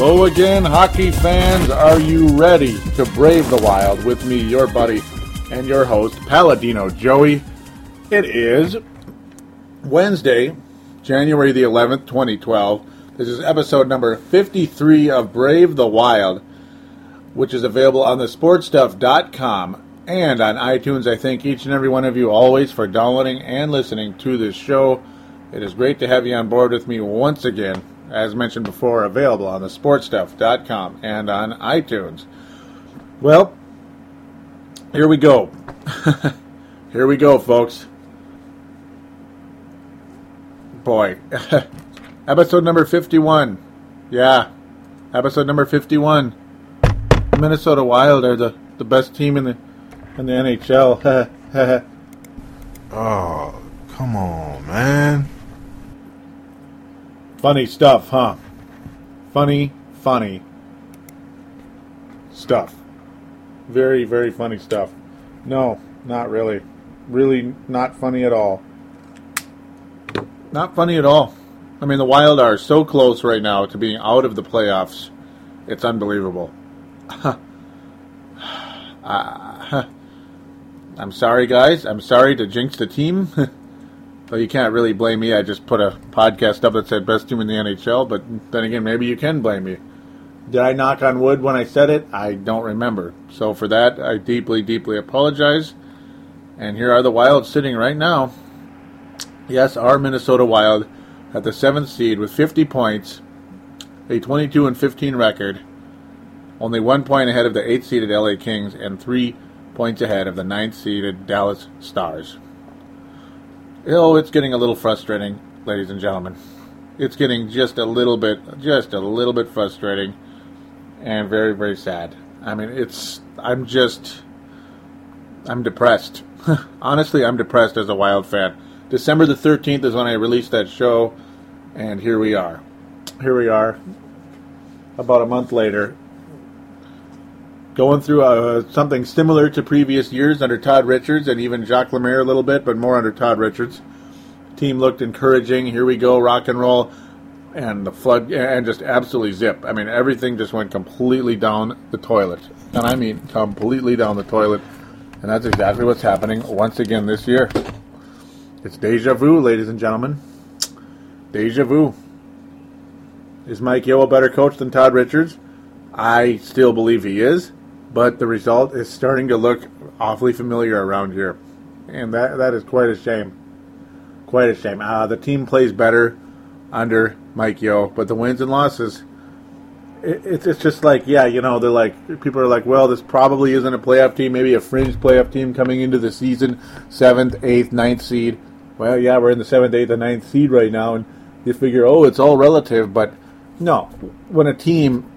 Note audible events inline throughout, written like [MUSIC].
Hello again, hockey fans. Are you ready to brave the wild with me, your buddy, and your host, Paladino Joey? It is Wednesday, January the 11th, 2012. This is episode number 53 of Brave the Wild, which is available on the sportstuff.com and on iTunes. I thank each and every one of you always for downloading and listening to this show. It is great to have you on board with me once again as mentioned before, available on the sportstuff.com and on iTunes. Well, here we go. [LAUGHS] here we go, folks. Boy, [LAUGHS] episode number 51. Yeah, episode number 51. Minnesota Wild are the, the best team in the in the NHL. [LAUGHS] oh, come on, man. Funny stuff, huh? Funny, funny stuff. Very, very funny stuff. No, not really. Really not funny at all. Not funny at all. I mean, the Wild are so close right now to being out of the playoffs. It's unbelievable. uh, [LAUGHS] [LAUGHS] I'm sorry, guys. I'm sorry to jinx the team. [LAUGHS] Well, you can't really blame me. I just put a podcast up that said best team in the NHL, but then again, maybe you can blame me. Did I knock on wood when I said it? I don't remember. So for that, I deeply, deeply apologize. And here are the Wild sitting right now. Yes, our Minnesota Wild at the seventh seed with 50 points, a 22 and 15 record, only one point ahead of the eighth seeded LA Kings, and three points ahead of the ninth seeded Dallas Stars. Oh, it's getting a little frustrating, ladies and gentlemen. It's getting just a little bit, just a little bit frustrating, and very, very sad. I mean, it's. I'm just. I'm depressed. [LAUGHS] Honestly, I'm depressed as a Wild fan. December the 13th is when I released that show, and here we are. Here we are, about a month later, going through uh, something similar to previous years under Todd Richards and even Jacques Lemaire a little bit, but more under Todd Richards. Team looked encouraging. Here we go, rock and roll, and the flood and just absolutely zip. I mean, everything just went completely down the toilet, and I mean completely down the toilet. And that's exactly what's happening once again this year. It's deja vu, ladies and gentlemen. Deja vu. Is Mike Yeo a better coach than Todd Richards? I still believe he is but the result is starting to look awfully familiar around here, and that that is quite a shame. Quite a shame. Uh, the team plays better under Mike Yeo, but the wins and losses, it, it's it's just like yeah, you know, they're like people are like, well, this probably isn't a playoff team, maybe a fringe playoff team coming into the season, seventh, eighth, ninth seed. Well, yeah, we're in the seventh, eighth, and ninth seed right now, and you figure, oh, it's all relative, but no, when a team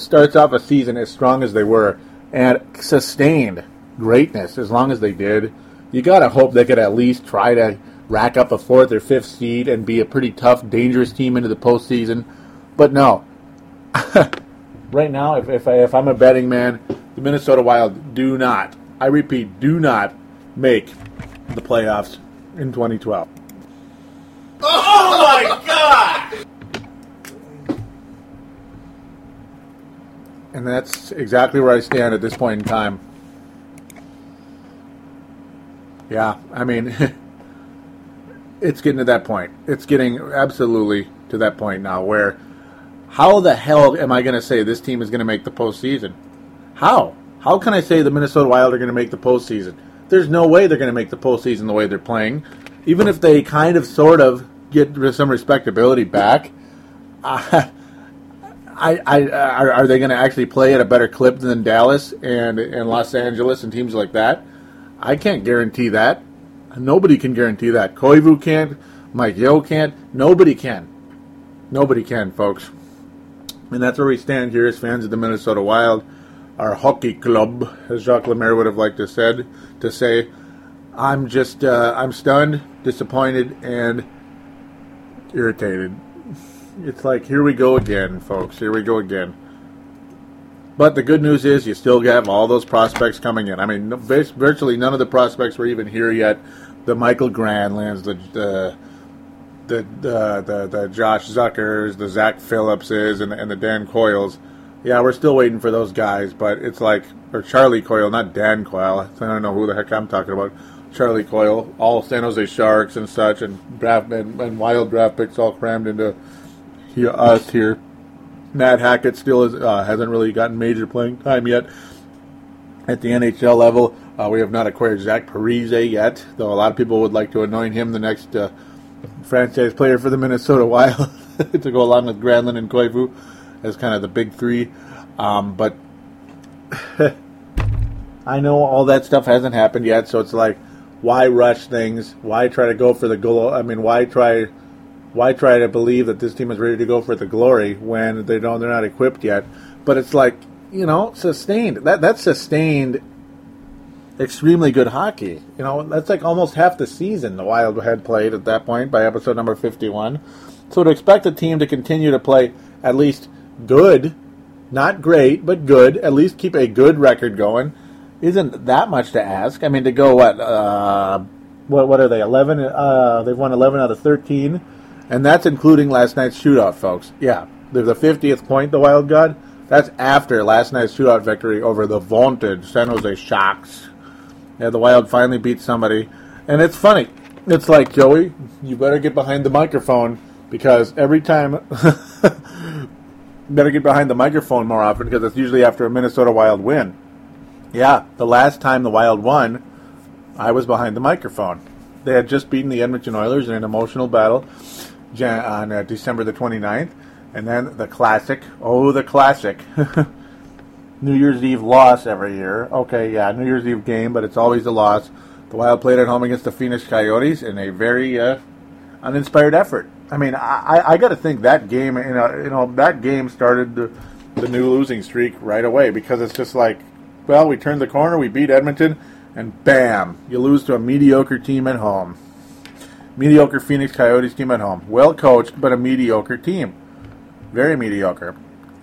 starts off a season as strong as they were and sustained greatness as long as they did, you got to hope they could at least try to rack up a fourth or fifth seed and be a pretty tough, dangerous team into the postseason. But no. [LAUGHS] right now, if, if, I, if I'm a betting man, the Minnesota Wild do not, I repeat, do not make the playoffs in 2012. Oh my god! And that's exactly where I stand at this point in time. Yeah, I mean, [LAUGHS] it's getting to that point. It's getting absolutely to that point now where how the hell am I going to say this team is going to make the postseason? How? How can I say the Minnesota Wild are going to make the postseason? There's no way they're going to make the postseason the way they're playing. Even if they kind of, sort of get some respectability back, [LAUGHS] uh, I, I, are, are they going to actually play at a better clip than Dallas and, and Los Angeles and teams like that? I can't guarantee that. Nobody can guarantee that. Koivu can't. Mike Yeo can't. Nobody can. Nobody can, folks. And that's where we stand here as fans of the Minnesota Wild, our hockey club, as Jacques Lemaire would have liked to said to say. I'm just uh, I'm stunned, disappointed, and irritated. It's like here we go again, folks. Here we go again. But the good news is you still have all those prospects coming in. I mean, virtually none of the prospects were even here yet. The Michael Granlunds, the the the the, the, the Josh Zuckers, the Zach Phillipses, and, and the Dan Coyles. Yeah, we're still waiting for those guys, but it's like or Charlie Coyle, not Dan Coyle. I don't know who the heck I'm talking about. Charlie Coyle, all San Jose Sharks and such, and draft and, and wild draft picks all crammed into us here. Matt Hackett still is, uh, hasn't really gotten major playing time yet at the NHL level. Uh, we have not acquired Zach Parise yet, though a lot of people would like to anoint him the next uh, franchise player for the Minnesota [LAUGHS] Wild to go along with Granlund and Koivu as kind of the big three. Um, but [LAUGHS] I know all that stuff hasn't happened yet, so it's like, why rush things? Why try to go for the goal? I mean, why try? Why try to believe that this team is ready to go for the glory when they don't? They're not equipped yet. But it's like you know, sustained. That that's sustained extremely good hockey. You know, that's like almost half the season the Wild had played at that point by episode number 51. So to expect a team to continue to play at least good, not great, but good, at least keep a good record going, isn't that much to ask. I mean, to go what, uh, what, what are they? 11? Uh, they've won 11 out of 13, and that's including last night's shootout, folks. Yeah, they're the 50th point the Wild got. That's after last night's shootout victory over the vaunted San Jose Sharks. Yeah, the Wild finally beat somebody. And it's funny. It's like, Joey, you better get behind the microphone because every time. [LAUGHS] better get behind the microphone more often because it's usually after a Minnesota Wild win. Yeah, the last time the Wild won, I was behind the microphone. They had just beaten the Edmonton Oilers in an emotional battle on uh, December the 29th. And then the classic, oh, the classic. [LAUGHS] New Year's Eve loss every year. Okay, yeah, New Year's Eve game, but it's always a loss. The Wild played at home against the Phoenix Coyotes in a very uh, uninspired effort. I mean, I, I got to think that game, you know, you know, that game started the, the new losing streak right away because it's just like, well, we turned the corner, we beat Edmonton, and bam, you lose to a mediocre team at home. Mediocre Phoenix Coyotes team at home. Well coached, but a mediocre team. Very mediocre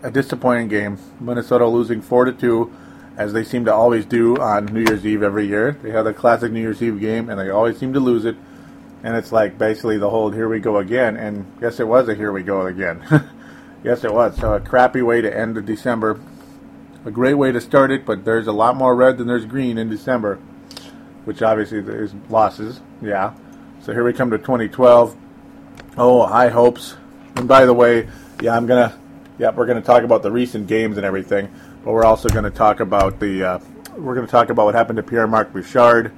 a disappointing game. Minnesota losing four to two, as they seem to always do on New Year's Eve every year. They have a classic New Year's Eve game, and they always seem to lose it. And it's like basically the whole "here we go again." And yes, it was a "here we go again." [LAUGHS] yes, it was. So a crappy way to end the December. A great way to start it, but there's a lot more red than there's green in December, which obviously is losses. Yeah. So here we come to 2012. Oh, high hopes. And by the way, yeah, I'm gonna Yep, we're to talk about the recent games and everything, but we're also to talk about the uh, we're to talk about what happened to Pierre Marc Bouchard.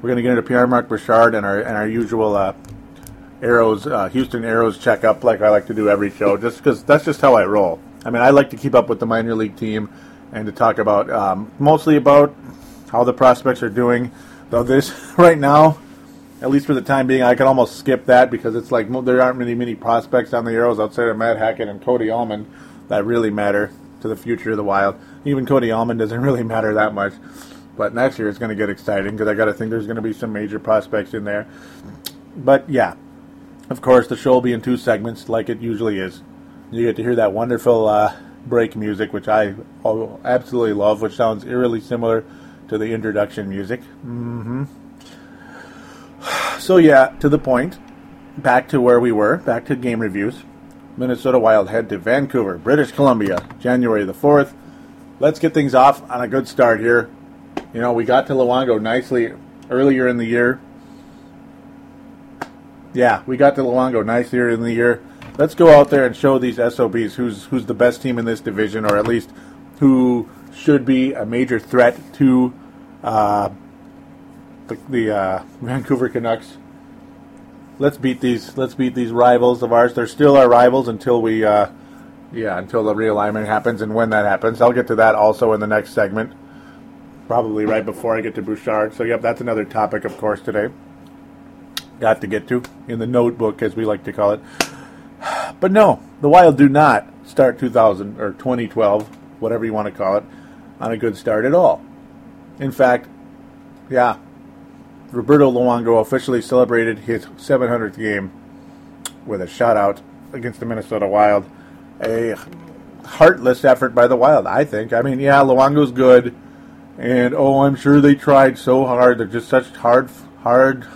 We're to get into Pierre Marc Bouchard and our and our usual uh, arrows uh, Houston Aeros checkup, like I like to do every show, just because that's just how I roll. I mean, I like to keep up with the minor league team and to talk about um, mostly about how the prospects are doing. Though this [LAUGHS] right now, at least for the time being, I can almost skip that because it's like there aren't many many prospects on the Aeros outside of Matt Hackett and Cody Almond that really matter to the future of the Wild. Even Cody Almond doesn't [LAUGHS] really matter that much. But next year it's going to get exciting because I got to think there's going to be some major prospects in there. But yeah, of course the show will be in two segments like it usually is. You get to hear that wonderful uh, break music, which I absolutely love, which sounds eerily similar to the introduction music. Mm-hmm. So yeah, to the point. Back to where we were. Back to game reviews. Minnesota Wild head to Vancouver, British Columbia, January the 4th. Let's get things off on a good start here. You know, we got to Luongo nicely earlier in the year. Yeah, we got to Luongo nicely in the year. let's go out there and show these SOBs who's who's the best team in this division, or at least who should be a major threat to uh, the, the uh, Vancouver Canucks. Let's beat these. Let's beat these rivals of ours. They're still our rivals until we, uh, yeah, until the realignment happens, and when that happens, I'll get to that also in the next segment, probably right before I get to Bouchard. So, yep, that's another topic, of course, today. Got to get to in the notebook, as we like to call it. But no, the Wild do not start 2000 or 2012, whatever you want to call it, on a good start at all. In fact, yeah, Roberto Luongo officially celebrated his 700th game with a shutout against the Minnesota Wild. A heartless effort by the Wild, I think. I mean, yeah, Luongo's good, and oh, I'm sure they tried so hard. They're just such hard, hard,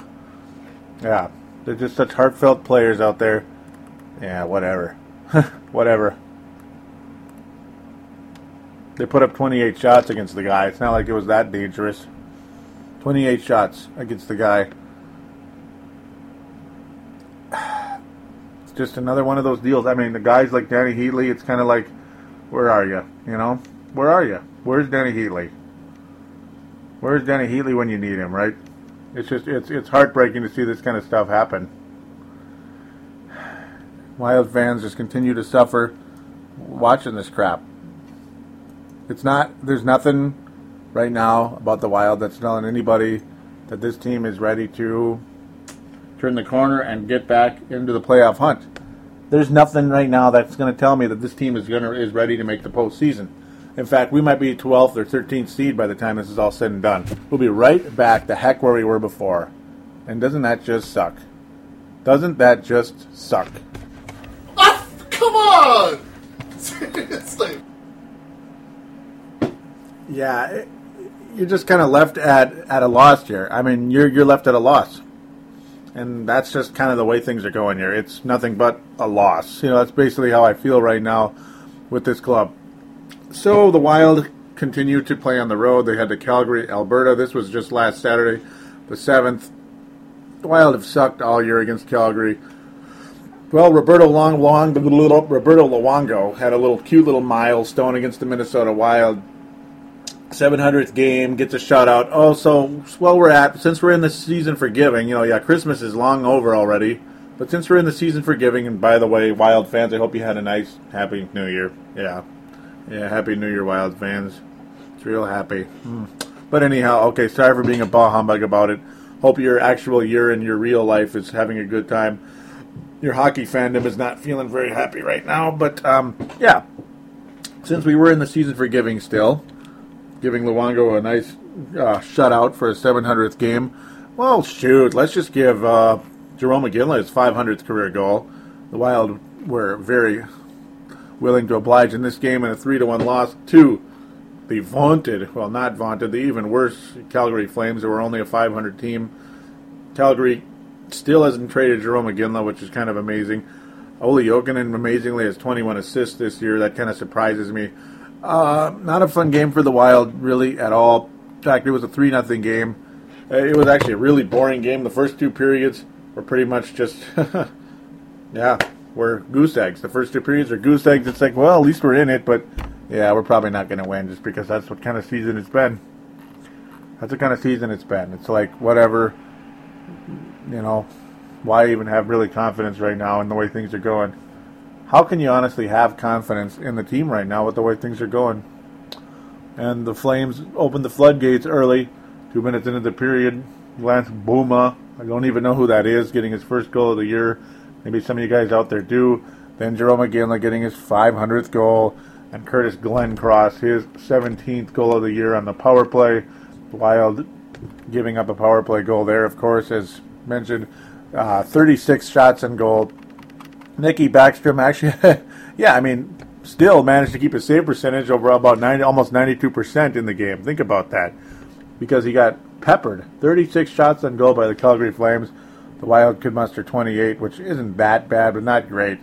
yeah, they're just such heartfelt players out there. Yeah, whatever. [LAUGHS] whatever. They put up 28 shots against the guy. It's not like it was that dangerous. 28 shots against the guy. It's just another one of those deals. I mean, the guys like Danny Heatley, it's kind of like, where are you? You know? Where are you? Where's Danny Heatley? Where's Danny Heatley when you need him, right? It's just, it's, it's heartbreaking to see this kind of stuff happen. Wild fans just continue to suffer watching this crap. It's not. There's nothing right now about the Wild that's telling anybody that this team is ready to turn the corner and get back into the playoff hunt. There's nothing right now that's going to tell me that this team is going to is ready to make the postseason. In fact, we might be 12th or 13th seed by the time this is all said and done. We'll be right back the heck where we were before. And doesn't that just suck? Doesn't that just suck? Ah, come on! [LAUGHS] Seriously. Yeah, it, you're just kind of left at, at a loss here. I mean, you're you're left at a loss, and that's just kind of the way things are going here. It's nothing but a loss. You know, that's basically how I feel right now with this club. So the Wild continue to play on the road. They had to Calgary, Alberta. This was just last Saturday, the seventh. The Wild have sucked all year against Calgary. Well, Roberto Long, Long, Roberto Luongo had a little cute little milestone against the Minnesota Wild 700th game, gets a shutout. Oh, so well, we're at since we're in the season for giving. You know, yeah, Christmas is long over already, but since we're in the season for giving, and by the way, Wild fans, I hope you had a nice, happy New Year. Yeah, yeah, happy New Year, Wild fans. It's real happy. Hmm. But anyhow, okay, sorry for being a bah humbug about it. Hope your actual year in your real life is having a good time. Your hockey fandom is not feeling very happy right now, but um, yeah. Since we were in the season for giving still, giving Luongo a nice uh, shutout for his 700th game. Well, shoot, let's just give uh, Jarome Iginla his 500th career goal. The Wild were very willing to oblige in this game in a 3 to 1 loss to the vaunted, well, not vaunted, the even worse Calgary Flames, who were only a 500 team. Calgary still hasn't traded Jarome Iginla, which is kind of amazing. Olli Jokinen amazingly has 21 assists this year. That kind of surprises me. Uh, not a fun game for the Wild, really, at all. In fact, it was a 3 nothing game. Uh, it was actually a really boring game. The first two periods were pretty much just, [LAUGHS] yeah, were goose eggs. The first two periods are goose eggs. It's like, well, at least we're in it, but yeah, we're probably not going to win just because that's what kind of season it's been. That's the kind of season it's been. It's like, whatever, you know, why even have really confidence right now in the way things are going? How can you honestly have confidence in the team right now with the way things are going? And the Flames opened the floodgates early, two minutes into the period. Lance Bouma, I don't even know who that is, getting his first goal of the year. Maybe some of you guys out there do. Then Jarome Iginla getting his 500th goal, and Curtis Glencross his 17th goal of the year on the power play. Wild giving up a power play goal there, of course, as mentioned. Uh, 36 shots on goal, Nicky Backstrom actually, [LAUGHS] yeah, I mean, still managed to keep his save percentage over about 90, almost 92% in the game. Think about that. Because he got peppered. 36 shots on goal by the Calgary Flames. The Wild could muster 28, which isn't that bad, but not great.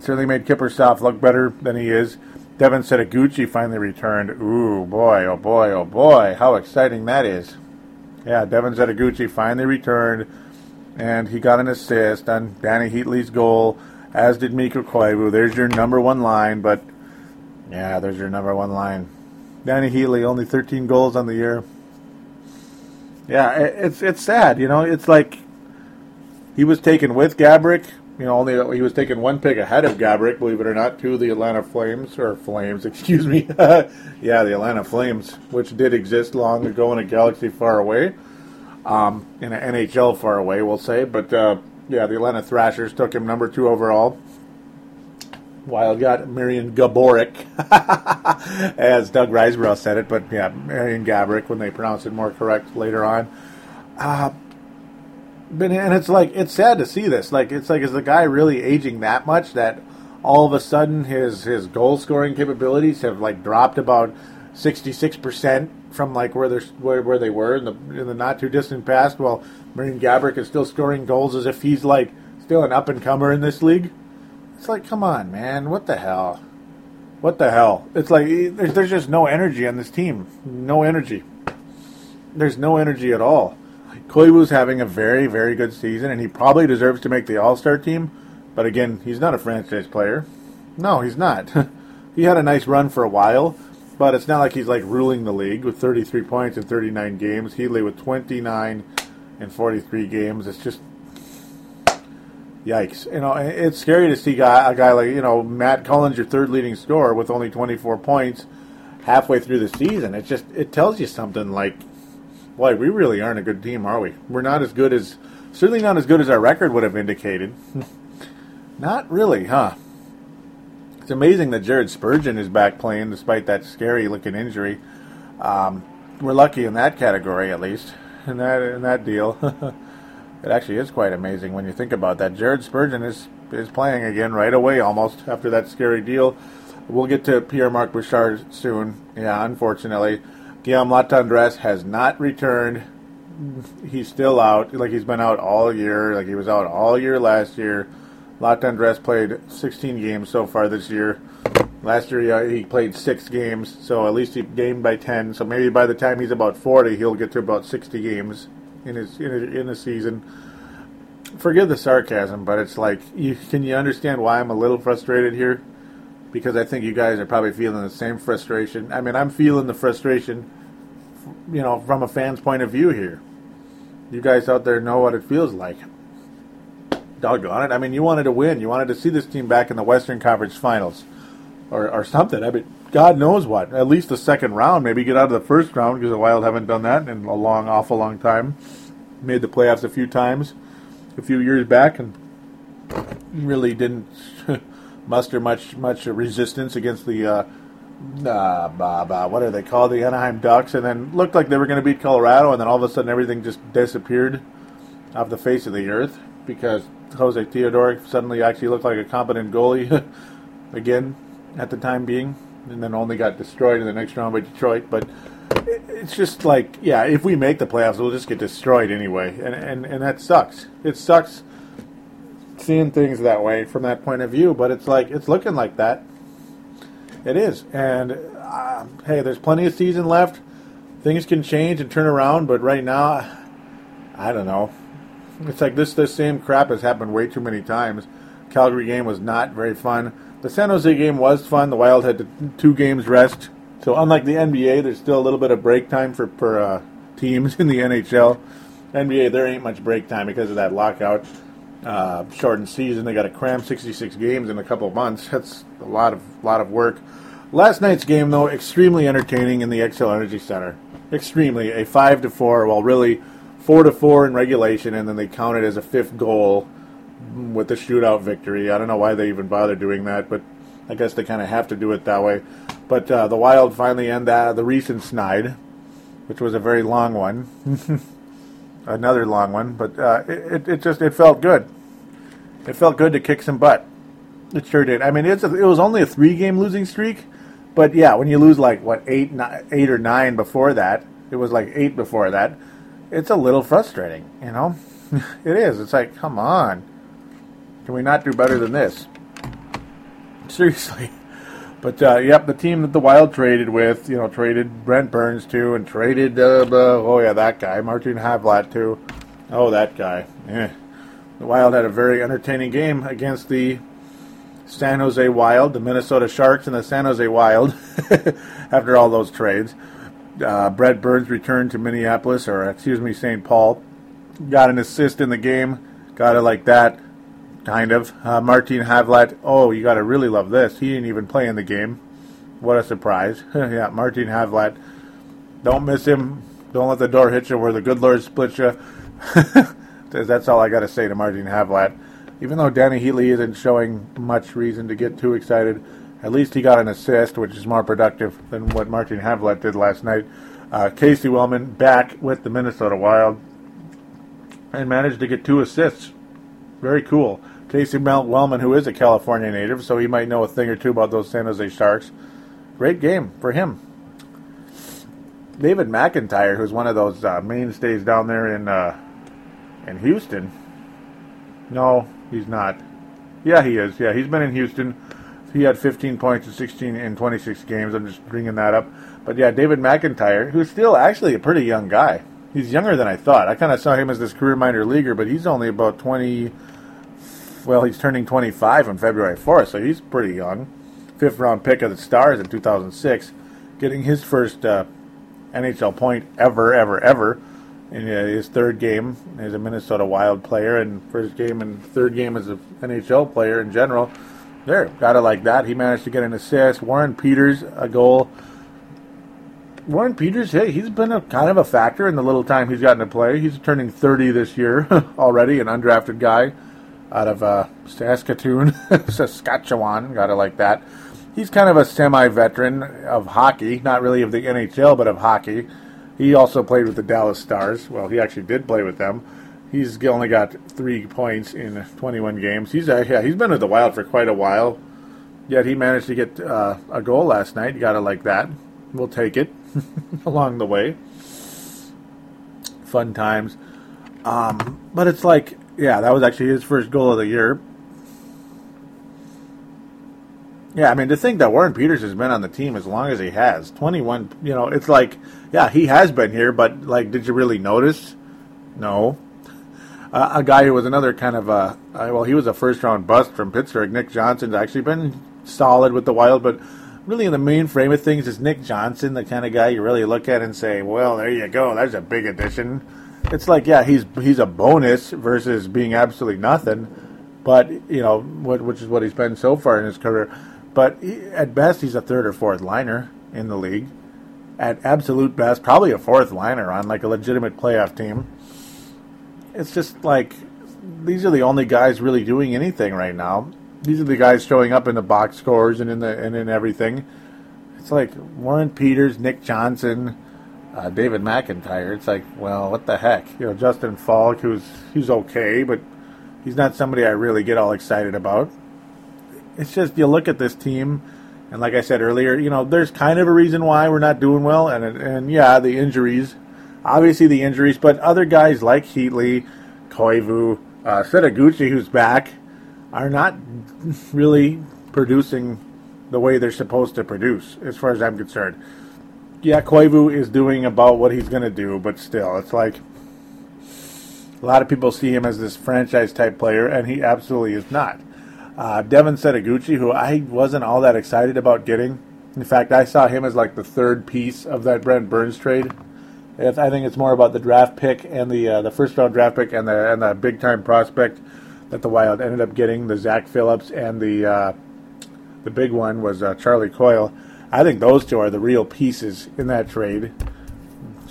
Certainly made Kiprusoff look better than he is. Devin Setoguchi finally returned. Ooh, boy, oh boy, oh boy. How exciting that is. Yeah, Devin Setoguchi finally returned, and he got an assist on Danny Heatley's goal as did Mikko Koivu. There's your number one line, but yeah, there's your number one line. Danny Heatley, only 13 goals on the year. Yeah, it's it's sad. You know, it's like he was taken with Gaborik. You know, only he was taken one pick ahead of Gaborik, believe it or not, to the Atlanta Flames or Flames, [LAUGHS] excuse me. [LAUGHS] yeah, the Atlanta Flames, which did exist long ago in a galaxy far away, um, in an NHL far away, we'll say. But uh, yeah, the Atlanta Thrashers took him number two overall. Wild got Marian Gaborik, [LAUGHS] as Doug Risebrough said it, but yeah, Marian Gaborik when they pronounce it more correct later on. Uh, but and it's like it's sad to see this. Like it's like is the guy really aging that much that all of a sudden his his goal scoring capabilities have like dropped about sixty six percent from like where they're where, where they were in the in the not too distant past. While Marian Gaborik is still scoring goals as if he's like still an up and comer in this league. It's like, come on, man, what the hell? What the hell? It's like eh, there's, there's just no energy on this team. No energy. There's no energy at all. Koivu's having a very, very good season, and he probably deserves to make the All Star team. But again, he's not a franchise player. No, he's not. [LAUGHS] he had a nice run for a while, but it's not like he's like ruling the league with 33 points in 39 games. Heatley with 29 in 43 games. It's just yikes. You know, it's scary to see guy, a guy like you know Matt Cullen's your third leading scorer with only 24 points halfway through the season. It just it tells you something like, boy, we really aren't a good team, are we? We're not as good as certainly not as good as our record would have indicated. [LAUGHS] not really, huh? It's amazing that Jared Spurgeon is back playing despite that scary looking injury. Um, we're lucky in that category, at least in that in that deal. [LAUGHS] It actually is quite amazing when you think about that. Jared Spurgeon is is playing again right away, almost after that scary deal. We'll get to Pierre Marc Bouchard soon. Yeah, unfortunately, Guillaume Latendresse has not returned. He's still out. Like he's been out all year. Like he was out all year last year. Latendresse played 16 games so far this year. Last year he played six games, so at least he gained by 10. So maybe by the time he's about 40, he'll get to about 60 games in his in a, in a season. Forgive the sarcasm, but it's like, you, can you understand why I'm a little frustrated here? Because I think you guys are probably feeling the same frustration. I mean, I'm feeling the frustration, you know, from a fan's point of view here. You guys out there know what it feels like. Doggone it. I mean, you wanted to win. You wanted to see this team back in the Western Conference Finals or, or something. I mean, God knows what. At least the second round. Maybe get out of the first round because the Wild haven't done that in a long, awful long time. Made the playoffs a few times, a few years back, and really didn't [LAUGHS] muster much much resistance against the uh, uh, bah, bah, what are they called? The Anaheim Ducks, and then looked like they were going to beat Colorado, and then all of a sudden everything just disappeared off the face of the earth because Jose Theodore suddenly actually looked like a competent goalie [LAUGHS] again at the time being, and then only got destroyed in the next round by Detroit. But it's just like, yeah, if we make the playoffs, we'll just get destroyed anyway, and and and that sucks. It sucks seeing things that way from that point of view. But it's like it's looking like that. It is, and uh, hey, there's plenty of season left. Things can change and turn around, but right now, I don't know. It's like this. This same crap has happened way too many times. Calgary game was not very fun. The San Jose game was fun. The Wild had two games rest. So unlike the NBA, there's still a little bit of break time for, for uh, teams [LAUGHS] in the NHL. NBA, there ain't much break time because of that lockout. Uh, shortened season. They got to cram 66 games in a couple months. That's a lot of lot of work. Last night's game, though, extremely entertaining in the Xcel Energy Center. Extremely a five to four. Well, really four to four in regulation, and then they count it as a fifth goal with the shootout victory. I don't know why they even bother doing that, but I guess they kind of have to do it that way. But uh, the Wild finally end that, the recent snide, which was a very long one, [LAUGHS] another long one. But uh, it, it just it felt good. It felt good to kick some butt. It sure did. I mean, it's a, it was only a three game losing streak, but yeah, when you lose like what eight, nine, eight or nine before that, it was like eight before that. It's a little frustrating, you know. [LAUGHS] it is. It's like, come on. Can we not do better than this? [LAUGHS] Seriously. But uh, yep, the team that the Wild traded with, you know, traded Brent Burns too, and traded uh, oh yeah, that guy, Martin Havlat too. Oh, that guy. Eh. The Wild had a very entertaining game against the San Jose Wild, the Minnesota Sharks, and the San Jose Wild [LAUGHS] after all those trades. Uh, Brett Burns returned to Minneapolis, or excuse me, St. Paul. Got an assist in the game. Got it like that, kind of. Uh, Martin Havlat, oh, you got to really love this. He didn't even play in the game. What a surprise. [LAUGHS] yeah, Martin Havlat. Don't miss him. Don't let the door hit you where the good Lord split you. [LAUGHS] That's all I got to say to Martin Havlat. Even though Danny Heatley isn't showing much reason to get too excited, at least he got an assist, which is more productive than what Martin Havlat did last night. Uh, Casey Wellman back with the Minnesota Wild and managed to get two assists. Very cool. Casey Wellman, who is a California native, so he might know a thing or two about those San Jose Sharks. Great game for him. David McIntyre, who's one of those uh, mainstays down there in uh, in Houston. No, he's not. Yeah, he is. Yeah, he's been in Houston. He had 15 points in 16 in 26 games. I'm just bringing that up. But yeah, David McIntyre, who's still actually a pretty young guy. He's younger than I thought. I kind of saw him as this career minor leaguer, but he's only about 20. Well, he's turning 25 on February 4th, so he's pretty young. Fifth round pick of the Stars in 2006, getting his first uh, NHL point ever, ever, ever in uh, his third game as a Minnesota Wild player and first game and third game as an NHL player in general. There, got it like that. He managed to get an assist. Warren Peters, a goal. Warren Peters, hey, he's been a kind of a factor in the little time he's gotten to play. He's turning 30 this year [LAUGHS] already, an undrafted guy out of uh, Saskatoon, [LAUGHS] Saskatchewan. Got it like that. He's kind of a semi-veteran of hockey, not really of the NHL, but of hockey. He also played with the Dallas Stars. Well, he actually did play with them. He's only got three points in 21 games. He's uh, yeah, he's been with the Wild for quite a while. Yet he managed to get uh, a goal last night. You got to like that. We'll take it [LAUGHS] along the way. Fun times. Um, but it's like, yeah, that was actually his first goal of the year. Yeah, I mean, to think that Warren Peters has been on the team as long as he has 21, you know, it's like, yeah, he has been here, but, like, did you really notice? No. Uh, a guy who was another kind of a, well, he was a first round bust from Pittsburgh. Nick Johnson's actually been solid with the Wild, but really in the main frame of things is Nick Johnson the kind of guy you really look at and say, well, there you go, that's a big addition. It's like, yeah, he's he's a bonus versus being absolutely nothing, but you know, what, which is what he's been so far in his career. But he, at best, he's a third or fourth liner in the league. At absolute best, probably a fourth liner on like a legitimate playoff team. It's just like these are the only guys really doing anything right now. These are the guys showing up in the box scores and in the and in everything. It's like Warren Peters, Nick Johnson, uh, David McIntyre. It's like, well, what the heck? You know, Justin Falk, who's he's okay, but he's not somebody I really get all excited about. It's just you look at this team, and like I said earlier, you know, there's kind of a reason why we're not doing well, and and yeah, the injuries, obviously the injuries, but other guys like Heatley, Koivu, uh, Setoguchi, who's back, are not really producing the way they're supposed to produce, as far as I'm concerned. Yeah, Koivu is doing about what he's going to do, but still, it's like a lot of people see him as this franchise type player, and he absolutely is not. Uh, Devin Setoguchi, who I wasn't all that excited about getting. In fact, I saw him as like the third piece of that Brent Burns trade. I think it's more about the draft pick and the uh, the first round draft pick and the and the big time prospect that the Wild ended up getting, the Zach Phillips and the uh, the big one was uh, Charlie Coyle. I think those two are the real pieces in that trade,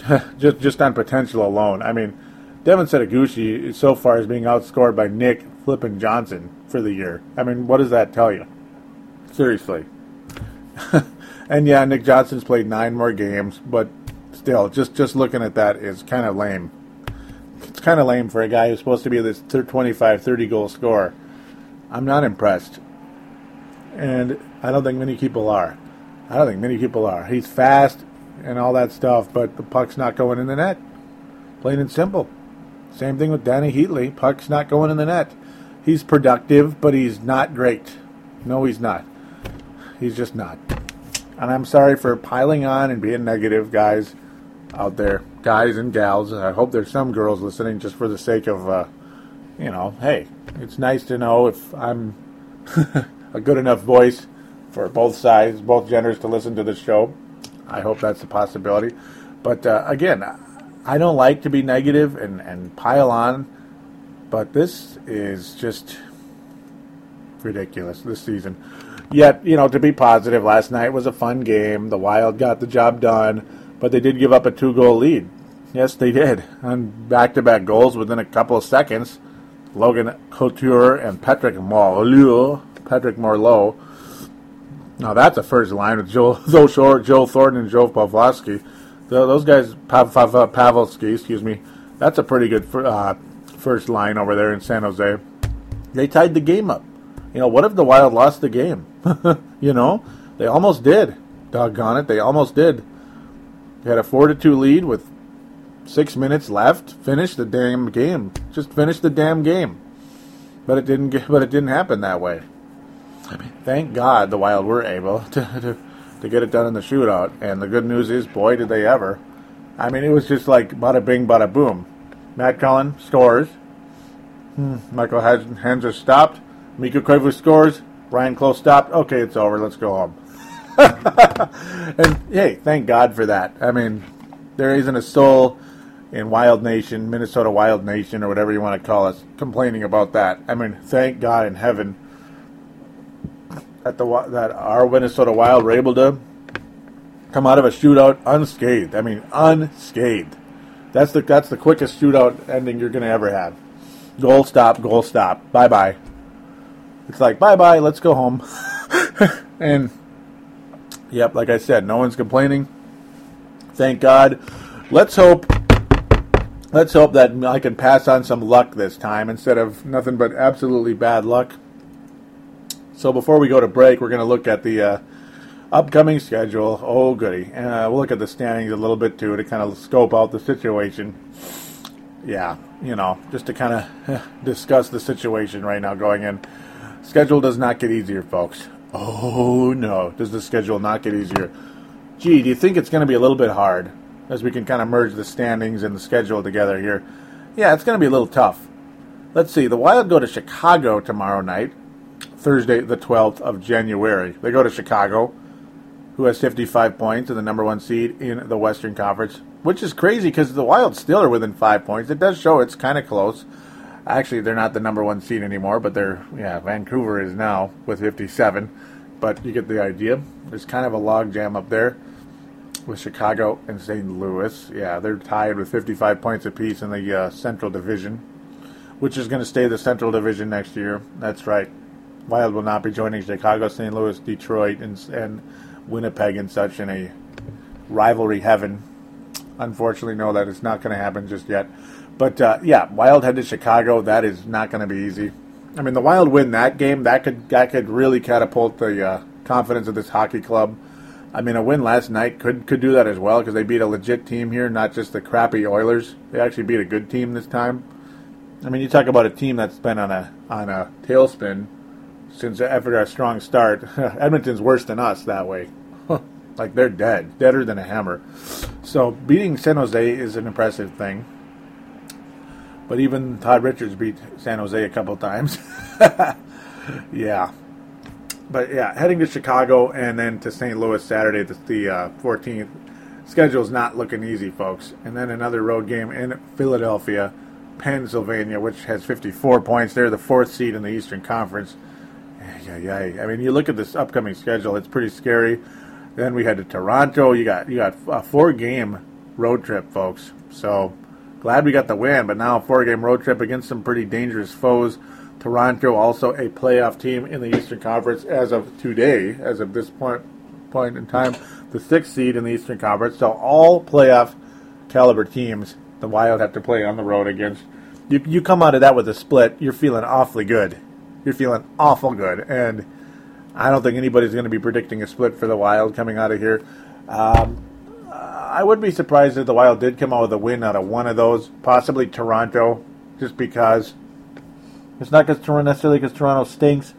[LAUGHS] just just on potential alone. I mean, Devin Setoguchi so far is being outscored by Nick Flippin Johnson for the year. I mean, what does that tell you? Seriously. [LAUGHS] and yeah, Nick Johnson's played nine more games, but still, just just looking at that is kind of lame it's kind of lame for a guy who's supposed to be this 25, 30 goal scorer. I'm not impressed. And I don't think many people are. I don't think many people are. He's fast and all that stuff, but the puck's not going in the net. Plain and simple. Same thing with Danny Heatley. Puck's not going in the net. He's productive, but he's not great. No, he's not. He's just not. And I'm sorry for piling on and being negative, guys out there, guys and gals. I hope there's some girls listening just for the sake of, uh, you know, hey, it's nice to know if I'm [LAUGHS] a good enough voice for both sides, both genders to listen to the show. I hope that's a possibility. But uh, again, I don't like to be negative and, and pile on, but this is just ridiculous this season. Yet, you know, to be positive, last night was a fun game. The Wild got the job done, but they did give up a two goal lead. Yes, they did. On back to back goals within a couple of seconds. Logan Couture and Patrick Marleau. Patrick Marleau. Now that's a first line with Joe, Joe Short, Joe Thornton, and Joe Pavlovsky. Those guys, Pav, Pav, Pavelski, excuse me. That's a pretty good uh, first line over there in San Jose. They tied the game up. You know, what if the Wild lost the game? [LAUGHS] you know, they almost did. Doggone it, they almost did. Had a four to two lead with six minutes left. Finish the damn game. Just finish the damn game. But it didn't. Get, but it didn't happen that way. Thank God the Wild were able to, to to get it done in the shootout. And the good news is, boy, did they ever! I mean, it was just like bada bing, bada boom. Matt Cullen scores. Hmm. Michal Handzus stopped. Mikko Koivu scores. Ryane Clowe stopped. Okay, it's over. Let's go home. [LAUGHS] and hey, thank God for that. I mean, there isn't a soul in Wild Nation, Minnesota Wild Nation, or whatever you want to call us, complaining about that. I mean, thank God in heaven that the that our Minnesota Wild were able to come out of a shootout unscathed. I mean, unscathed. That's the that's the quickest shootout ending you're going to ever have. Goal stop, goal stop. Bye bye. It's like bye bye. Let's go home. [LAUGHS] and yep, like I said, no one's complaining. Thank God. Let's hope. Let's hope that I can pass on some luck this time instead of nothing but absolutely bad luck. So before we go to break, we're going to look at the uh, upcoming schedule. Oh, goody. Uh, we'll look at the standings a little bit too to kind of scope out the situation. Yeah, you know, just to kind of [LAUGHS] discuss the situation right now going in. Schedule does not get easier, folks. Oh, no. Does the schedule not get easier? Gee, do you think it's going to be a little bit hard as we can kind of merge the standings and the schedule together here? Yeah, it's going to be a little tough. Let's see. The Wild go to Chicago tomorrow night. Thursday, the 12th of January. They go to Chicago, who has 55 points and the number one seed in the Western Conference, which is crazy because the Wild still are within five points. It does show it's kind of close. Actually, they're not the number one seed anymore, but they're, yeah, Vancouver is now with 57. But you get the idea. There's kind of a logjam up there with Chicago and St. Louis. Yeah, they're tied with 55 points apiece in the uh, Central Division, which is going to stay the Central Division next year. That's right. Wild will not be joining Chicago, St. Louis, Detroit, and, and Winnipeg and such in a rivalry heaven. Unfortunately, no, that is not going to happen just yet. But uh, yeah, Wild head to Chicago. That is not going to be easy. I mean, the Wild win that game. That could that could really catapult the uh, confidence of this hockey club. I mean, a win last night could could do that as well because they beat a legit team here, not just the crappy Oilers. They actually beat a good team this time. I mean, you talk about a team that's been on a on a tailspin since after our strong start. [LAUGHS] Edmonton's worse than us that way. like they're dead, deader than a hammer. So beating San Jose is an impressive thing. But even Todd Richards beat San Jose a couple times. [LAUGHS] yeah. But yeah, heading to Chicago and then to St. Louis Saturday, the, the uh, 14th. Schedule's not looking easy, folks. And then another road game in Philadelphia, Pennsylvania, which has 54 points. They're the fourth seed in the Eastern Conference yeah, yeah. I mean, you look at this upcoming schedule; it's pretty scary. Then we head to Toronto. You got you got a four game road trip, folks. So glad we got the win, but now a four game road trip against some pretty dangerous foes. Toronto also a playoff team in the Eastern Conference as of today, as of this point point in time, the sixth seed in the Eastern Conference. So all playoff caliber teams the Wild have to play on the road against. You, you come out of that with a split, you're feeling awfully good you're feeling awful good. And I don't think anybody's going to be predicting a split for the Wild coming out of here. Um, I would be surprised if the Wild did come out with a win out of one of those, possibly Toronto, just because it's not because Toronto necessarily because Toronto stinks,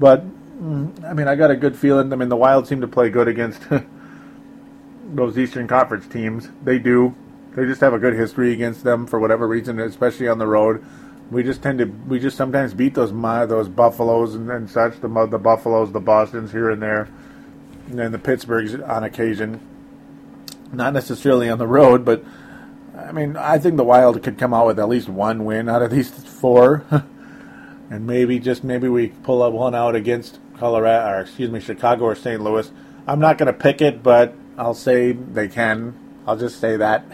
but mm, I mean I got a good feeling. I mean the Wild seem to play good against [LAUGHS] those Eastern Conference teams. They do. They just have a good history against them for whatever reason, especially on the road. we just tend to we just sometimes beat those those Buffaloes and, and such the the Buffaloes, the Boston's here and there, and then the Pittsburghs on occasion. Not necessarily on the road, but I mean I think the Wild could come out with at least one win out of these four, [LAUGHS] and maybe just maybe we pull up one out against Colorado or excuse me Chicago or St. Louis. I'm not going to pick it, but I'll say they can. I'll just say that.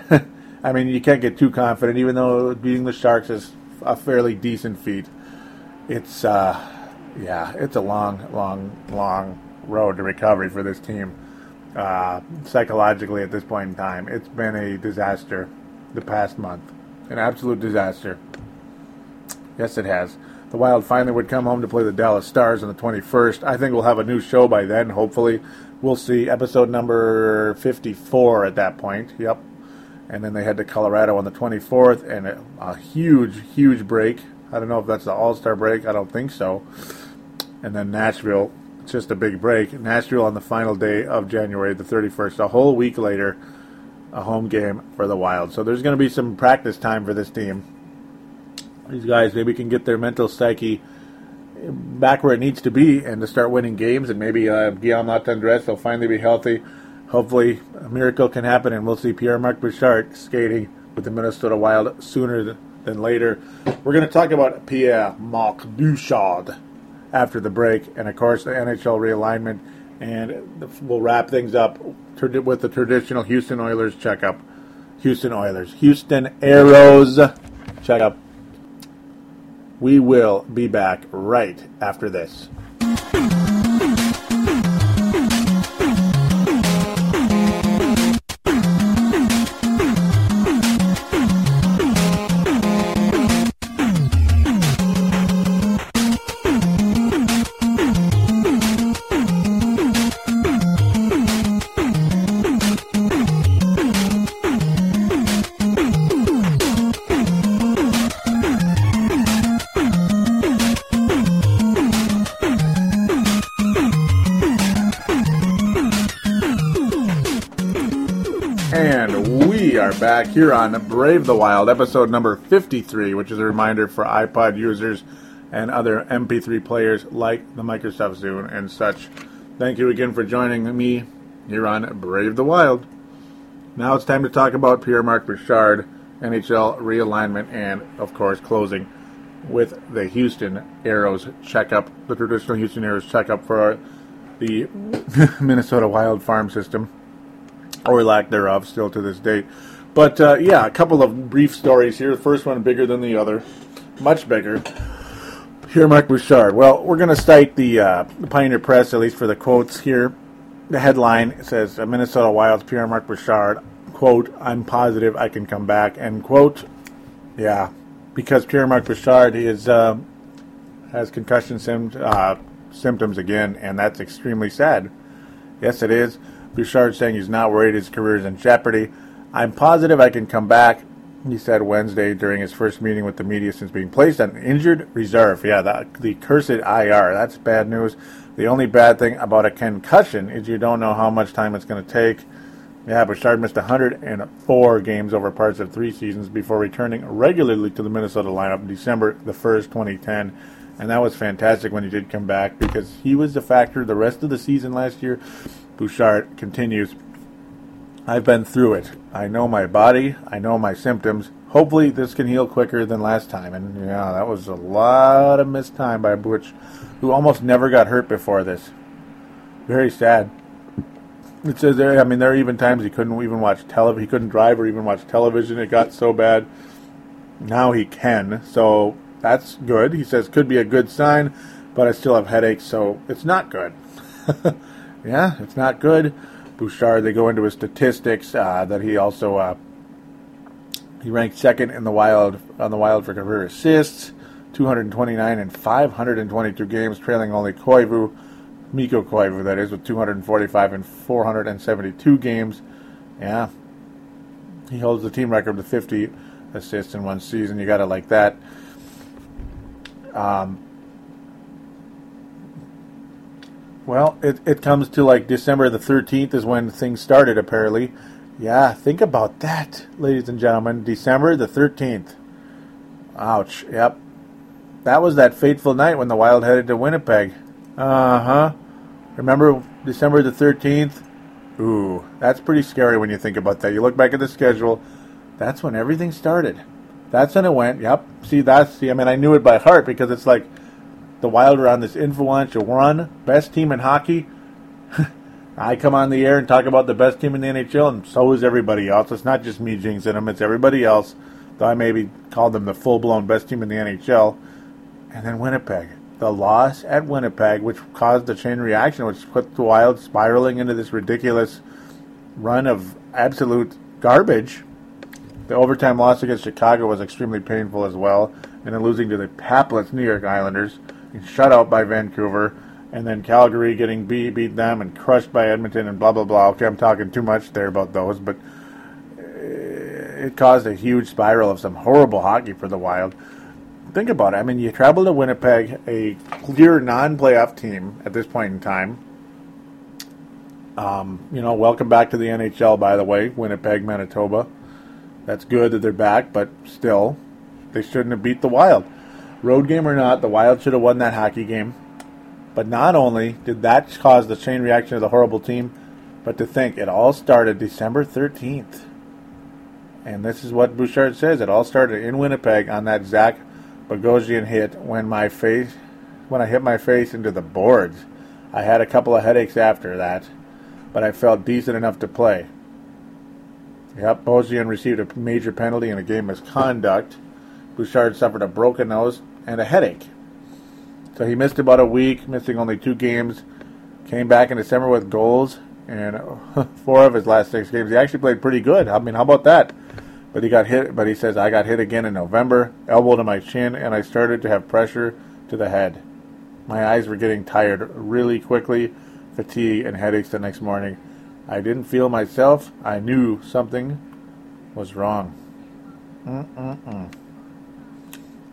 [LAUGHS] I mean, you can't get too confident, even though beating the Sharks is a fairly decent feat. It's, uh, yeah, it's a long, long, long road to recovery for this team. Uh, psychologically, at this point in time, it's been a disaster the past month, an absolute disaster. Yes, it has. The Wild finally would come home to play the Dallas Stars on the 21st. I think we'll have a new show by then, hopefully. We'll see episode number 54 at that point. Yep, and then they head to Colorado on the 24th, and a, a huge, huge break. I don't know if that's the All Star break. I don't think so. And then Nashville, it's just a big break. Nashville on the final day of January the 31st, a whole week later, a home game for the Wild. So there's going to be some practice time for this team. These guys maybe can get their mental psyche back where it needs to be and to start winning games. And maybe uh, Guillaume Latendresse will finally be healthy hopefully a miracle can happen and we'll see Pierre Marc Bouchard skating with the Minnesota Wild sooner than later. We're going to talk about Pierre Marc Bouchard after the break, and of course, the NHL realignment. And we'll wrap things up with the traditional Houston Oilers checkup. Houston Oilers, Houston Aeros checkup. We will be back right after this. Here on Brave the Wild, episode number 53, which is a reminder for iPod users and other MP3 players like the Microsoft Zune and such. Thank you again for joining me here on Brave the Wild. Now it's time to talk about Pierre Marc Bouchard, NHL realignment, and, of course, closing with the Houston Aeros checkup, the traditional Houston Aeros checkup for the [LAUGHS] Minnesota Wild farm system, or lack thereof, still to this date. But uh, yeah, a couple of brief stories here. The first one bigger than the other, much bigger. Pierre Marc Bouchard. Well, we're going to cite the, uh, the Pioneer Press, at least for the quotes here. The headline says Minnesota Wild's Pierre Marc Bouchard, quote, I'm positive I can come back, end quote. Yeah, because Pierre Marc Bouchard is, uh, has concussion sim- uh, symptoms again, and that's extremely sad. Yes, it is. Bouchard saying he's not worried his career is in jeopardy. I'm positive I can come back, he said Wednesday during his first meeting with the media since being placed on injured reserve. Yeah, the, the cursed IR. That's bad news. The only bad thing about a concussion is you don't know how much time it's going to take. Yeah, Bouchard missed 104 games over parts of three seasons before returning regularly to the Minnesota lineup December the 1st, 2010. And that was fantastic when he did come back because he was the factor the rest of the season last year. Bouchard continues I've been through it. I know my body. I know my symptoms. Hopefully, this can heal quicker than last time. And yeah, that was a lot of missed time by Butch, who almost never got hurt before this. Very sad. It says there. I mean, there are even times he couldn't even watch television. He couldn't drive or even watch television. It got so bad. Now he can. So that's good. He says could be a good sign, but I still have headaches, so it's not good. [LAUGHS] yeah, it's not good. Bouchard. They go into his statistics uh, that he also uh, he ranked second in the Wild on the Wild for career assists, 229 in 522 games, trailing only Koivu, Mikko Koivu, that is, with 245 and 472 games. Yeah, he holds the team record with 50 assists in one season. You got to like that. Um, Well, it, it comes to like December the 13th is when things started, apparently. Yeah, think about that, ladies and gentlemen. December the 13th. Ouch. Yep. That was that fateful night when the Wild headed to Winnipeg. Uh huh. Remember December the 13th? Ooh, that's pretty scary when you think about that. You look back at the schedule, that's when everything started. That's when it went. Yep. See, that's, see, I mean, I knew it by heart because it's like the Wild are on this influential run, best team in hockey. [LAUGHS] I come on the air and talk about the best team in the NHL, and so is everybody else. It's not just me jinxing them, it's everybody else. Though I maybe called them the full blown best team in the NHL. And then Winnipeg. The loss at Winnipeg, which caused the chain reaction, which put the Wild spiraling into this ridiculous run of absolute garbage. The overtime loss against Chicago was extremely painful as well. And then losing to the hapless New York Islanders, shut out by Vancouver and then Calgary getting beat, beat them and crushed by Edmonton and blah blah blah. Okay, I'm talking too much there about those, but it caused a huge spiral of some horrible hockey for the Wild. Think about it. I mean, you travel to Winnipeg, a clear non-playoff team at this point in time. Um, you know, welcome back to the NHL, by the way, Winnipeg, Manitoba. That's good that they're back, but still, they shouldn't have beat the Wild. Road game or not, the Wild should have won that hockey game. But not only did that cause the chain reaction of the horrible team, but to think it all started December 13th. And this is what Bouchard says. It all started in Winnipeg on that Zach Bogosian hit when my face when I hit my face into the boards. I had a couple of headaches after that, but I felt decent enough to play. Yep, Bogosian received a major penalty in a game misconduct. Bouchard suffered a broken nose and a headache. So he missed about a week, missing only two games. Came back in December with goals and [LAUGHS] four of his last six games. He actually played pretty good. I mean, how about that? But he got hit. But he says I got hit again in November, elbow to my chin, and I started to have pressure to the head. My eyes were getting tired really quickly, fatigue and headaches the next morning. I didn't feel myself. I knew something was wrong. Mm-mm-mm.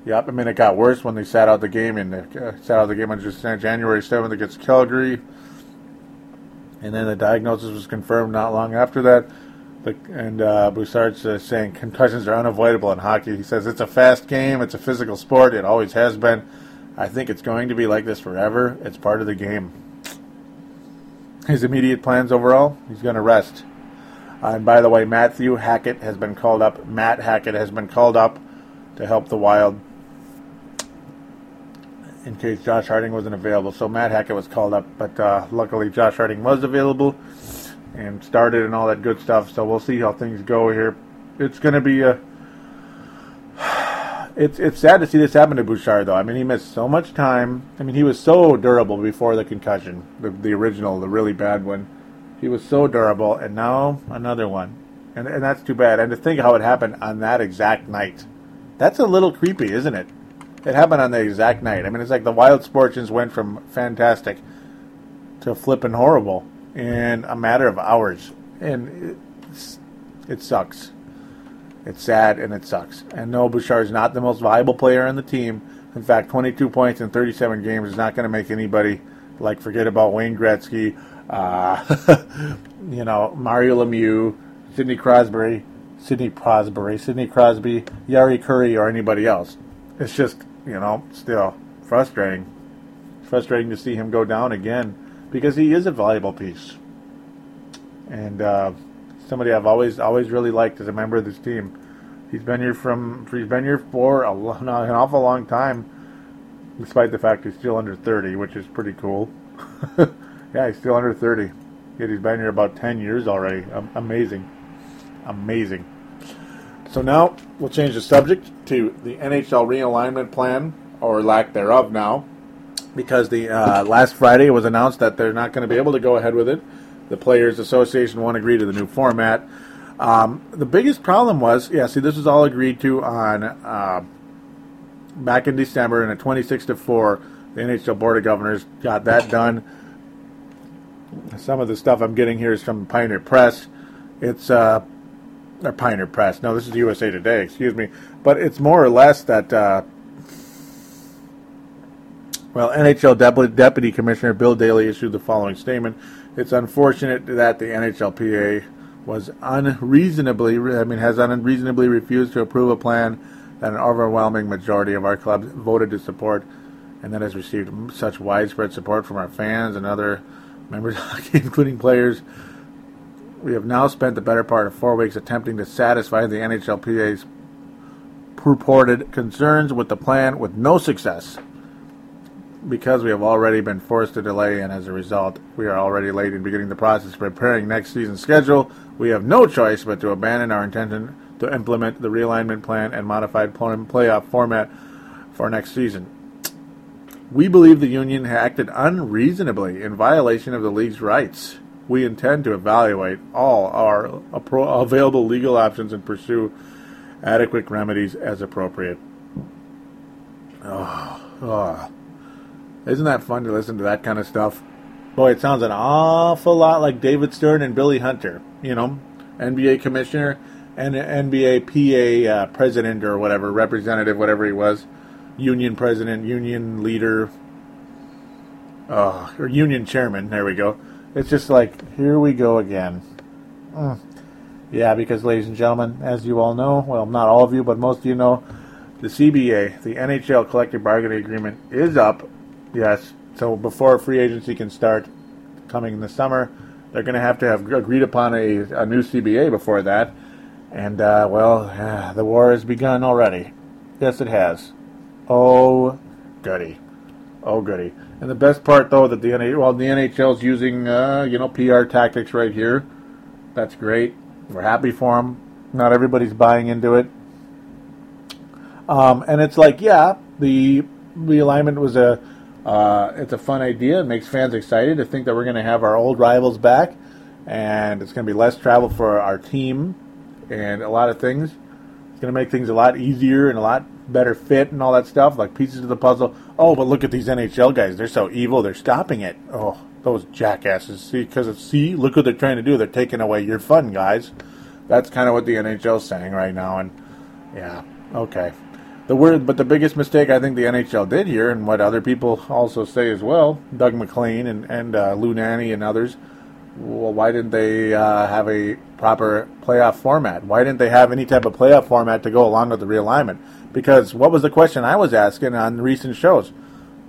Yep, I mean it got worse when they sat out the game and uh, sat out the game on January seventh against Calgary, and then the diagnosis was confirmed not long after that. But, and uh, uh, saying concussions are unavoidable in hockey. He says it's a fast game, it's a physical sport, it always has been. I think it's going to be like this forever. It's part of the game. His immediate plans overall, he's going to rest. Uh, and by the way, Matthew Hackett has been called up. Matt Hackett has been called up to help the Wild in case Josh Harding wasn't available. So Matt Hackett was called up, but uh, luckily Josh Harding was available and started and all that good stuff. So we'll see how things go here. It's going to be a. [SIGHS] It's it's sad to see this happen to Bouchard though. I mean, he missed so much time. I mean, he was so durable before the concussion, the the original, the really bad one. He was so durable, and now another one, and and that's too bad. And to think how it happened on that exact night, that's a little creepy, isn't it? It happened on the exact night. I mean, it's like the Wild Sportions went from fantastic to flipping horrible in a matter of hours, and it sucks. It's sad and it sucks. And no, Bouchard is not the most valuable player on the team. In fact, 22 points in 37 games is not going to make anybody like forget about Wayne Gretzky, uh, [LAUGHS] you know, Mario Lemieux, Sidney Crosby, Sidney Crosby, Sidney Crosby, Jari Kurri, or anybody else. It's just you know, still frustrating. frustrating to see him go down again because he is a valuable piece. And uh, somebody I've always always really liked as a member of this team. He's been here from he's been here for a [LAUGHS] an awful long time, despite the fact he's still under 30, which is pretty cool. [LAUGHS] yeah, he's still under 30. Yet he's been here about 10 years already. Amazing, amazing. So now we'll change the subject to the NHL realignment plan, or lack thereof now, because the uh, last Friday it was announced that they're not going to be able to go ahead with it. The Players Association won't agree to the new format. Um, the biggest problem was, yeah, see, this was all agreed to on uh, back in December, and a 26 to four, the NHL Board of Governors got that done. Some of the stuff I'm getting here is from Pioneer Press. It's uh, or Pioneer Press. No, this is USA Today. Excuse me, but it's more or less that. Uh, well, NHL Deputy, Deputy Commissioner Bill Daly issued the following statement. It's unfortunate that the NHLPA was unreasonably, I mean, has unreasonably refused to approve a plan that an overwhelming majority of our clubs voted to support, and that has received such widespread support from our fans and other members, [LAUGHS] including players. We have now spent the better part of four weeks attempting to satisfy the NHLPA's purported concerns with the plan with no success. Because we have already been forced to delay, and as a result, we are already late in beginning the process of preparing next season's schedule, we have no choice but to abandon our intention to implement the realignment plan and modified playoff format for next season. We believe the union acted unreasonably in violation of the league's rights. We intend to evaluate all our available legal options and pursue adequate remedies as appropriate. Oh, oh. Isn't that fun to listen to that kind of stuff? Boy, it sounds an awful lot like David Stern and Billy Hunter, you know, NBA commissioner and NBA PA uh, president or whatever, representative, whatever he was, union president, union leader, uh, or union chairman. There we go. It's just like, here we go again. Mm. Yeah, because, ladies and gentlemen, as you all know, well, not all of you, but most of you know, the CBA, the NHL collective bargaining agreement, is up. Yes. So before free agency can start coming in the summer, they're going to have to have agreed upon a, a new CBA before that. And, uh, well, uh, the war has begun already. Yes, it has. Oh, goody. Oh, goody. And the best part, though, that the NHL, well, the NHL is using, uh, you know, PR tactics right here. That's great. We're happy for them. Not everybody's buying into it. Um, and it's like, yeah, the realignment was a uh, it's a fun idea. It makes fans excited to think that we're going to have our old rivals back, and it's going to be less travel for our team, and a lot of things. It's going to make things a lot easier and a lot better fit and all that stuff, like pieces of the puzzle. Oh, but look at these NHL guys. They're so evil. They're stopping it. Oh, those jackasses. See, because see, look what they're trying to do. They're taking away your fun, guys. That's kind of what the NHL's saying right now, and yeah, okay. The word, but the biggest mistake I think the NHL did here, and what other people also say as well, Doug MacLean and and uh, Lou Nanne and others. Well, why didn't they uh, have a proper playoff format? Why didn't they have any type of playoff format to go along with the realignment? Because what was the question I was asking on recent shows?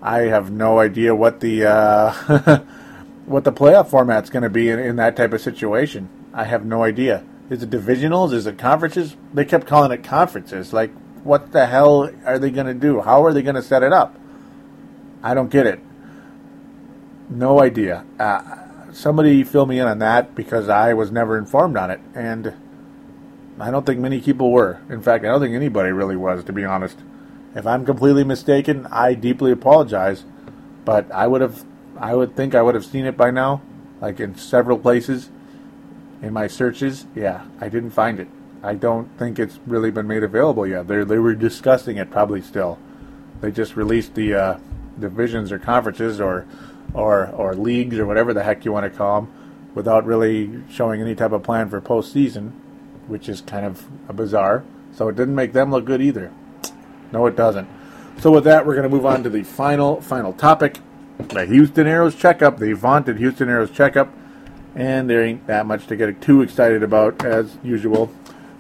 I have no idea what the uh, [LAUGHS] what the playoff format's going to be in, in that type of situation. I have no idea. Is it divisionals? Is it conferences? They kept calling it conferences. Like, what the hell are they going to do? How are they going to set it up? I don't get it. No idea. Uh, somebody fill me in on that because I was never informed on it, and I don't think many people were. In fact, I don't think anybody really was, to be honest. If I'm completely mistaken, I deeply apologize, but I would have I would think I would have seen it by now, like in several places in my searches. Yeah, I didn't find it. I don't think it's really been made available yet. They they were discussing it probably still. They just released the uh, divisions or conferences or or or leagues or whatever the heck you want to call them without really showing any type of plan for postseason, which is kind of bizarre. So it didn't make them look good either. No, it doesn't. So with that, we're going to move on to the final final topic the Houston Aeros checkup, the vaunted Houston Aeros checkup, and there ain't that much to get too excited about as usual.